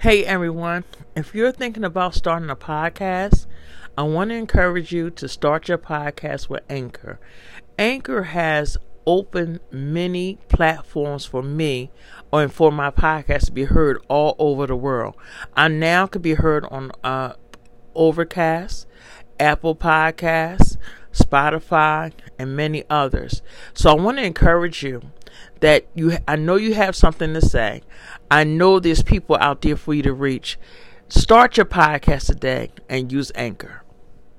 Hey everyone, if you're thinking about starting a podcast, I want to encourage you to start your podcast with Anchor. Anchor has opened many platforms for me and for my podcast to be heard all over the world. I now can be heard on uh, Overcast, Apple Podcasts, Spotify, and many others. So I want to encourage you that you I know you have something to say. I know there's people out there for you to reach. Start your podcast today and use Anchor.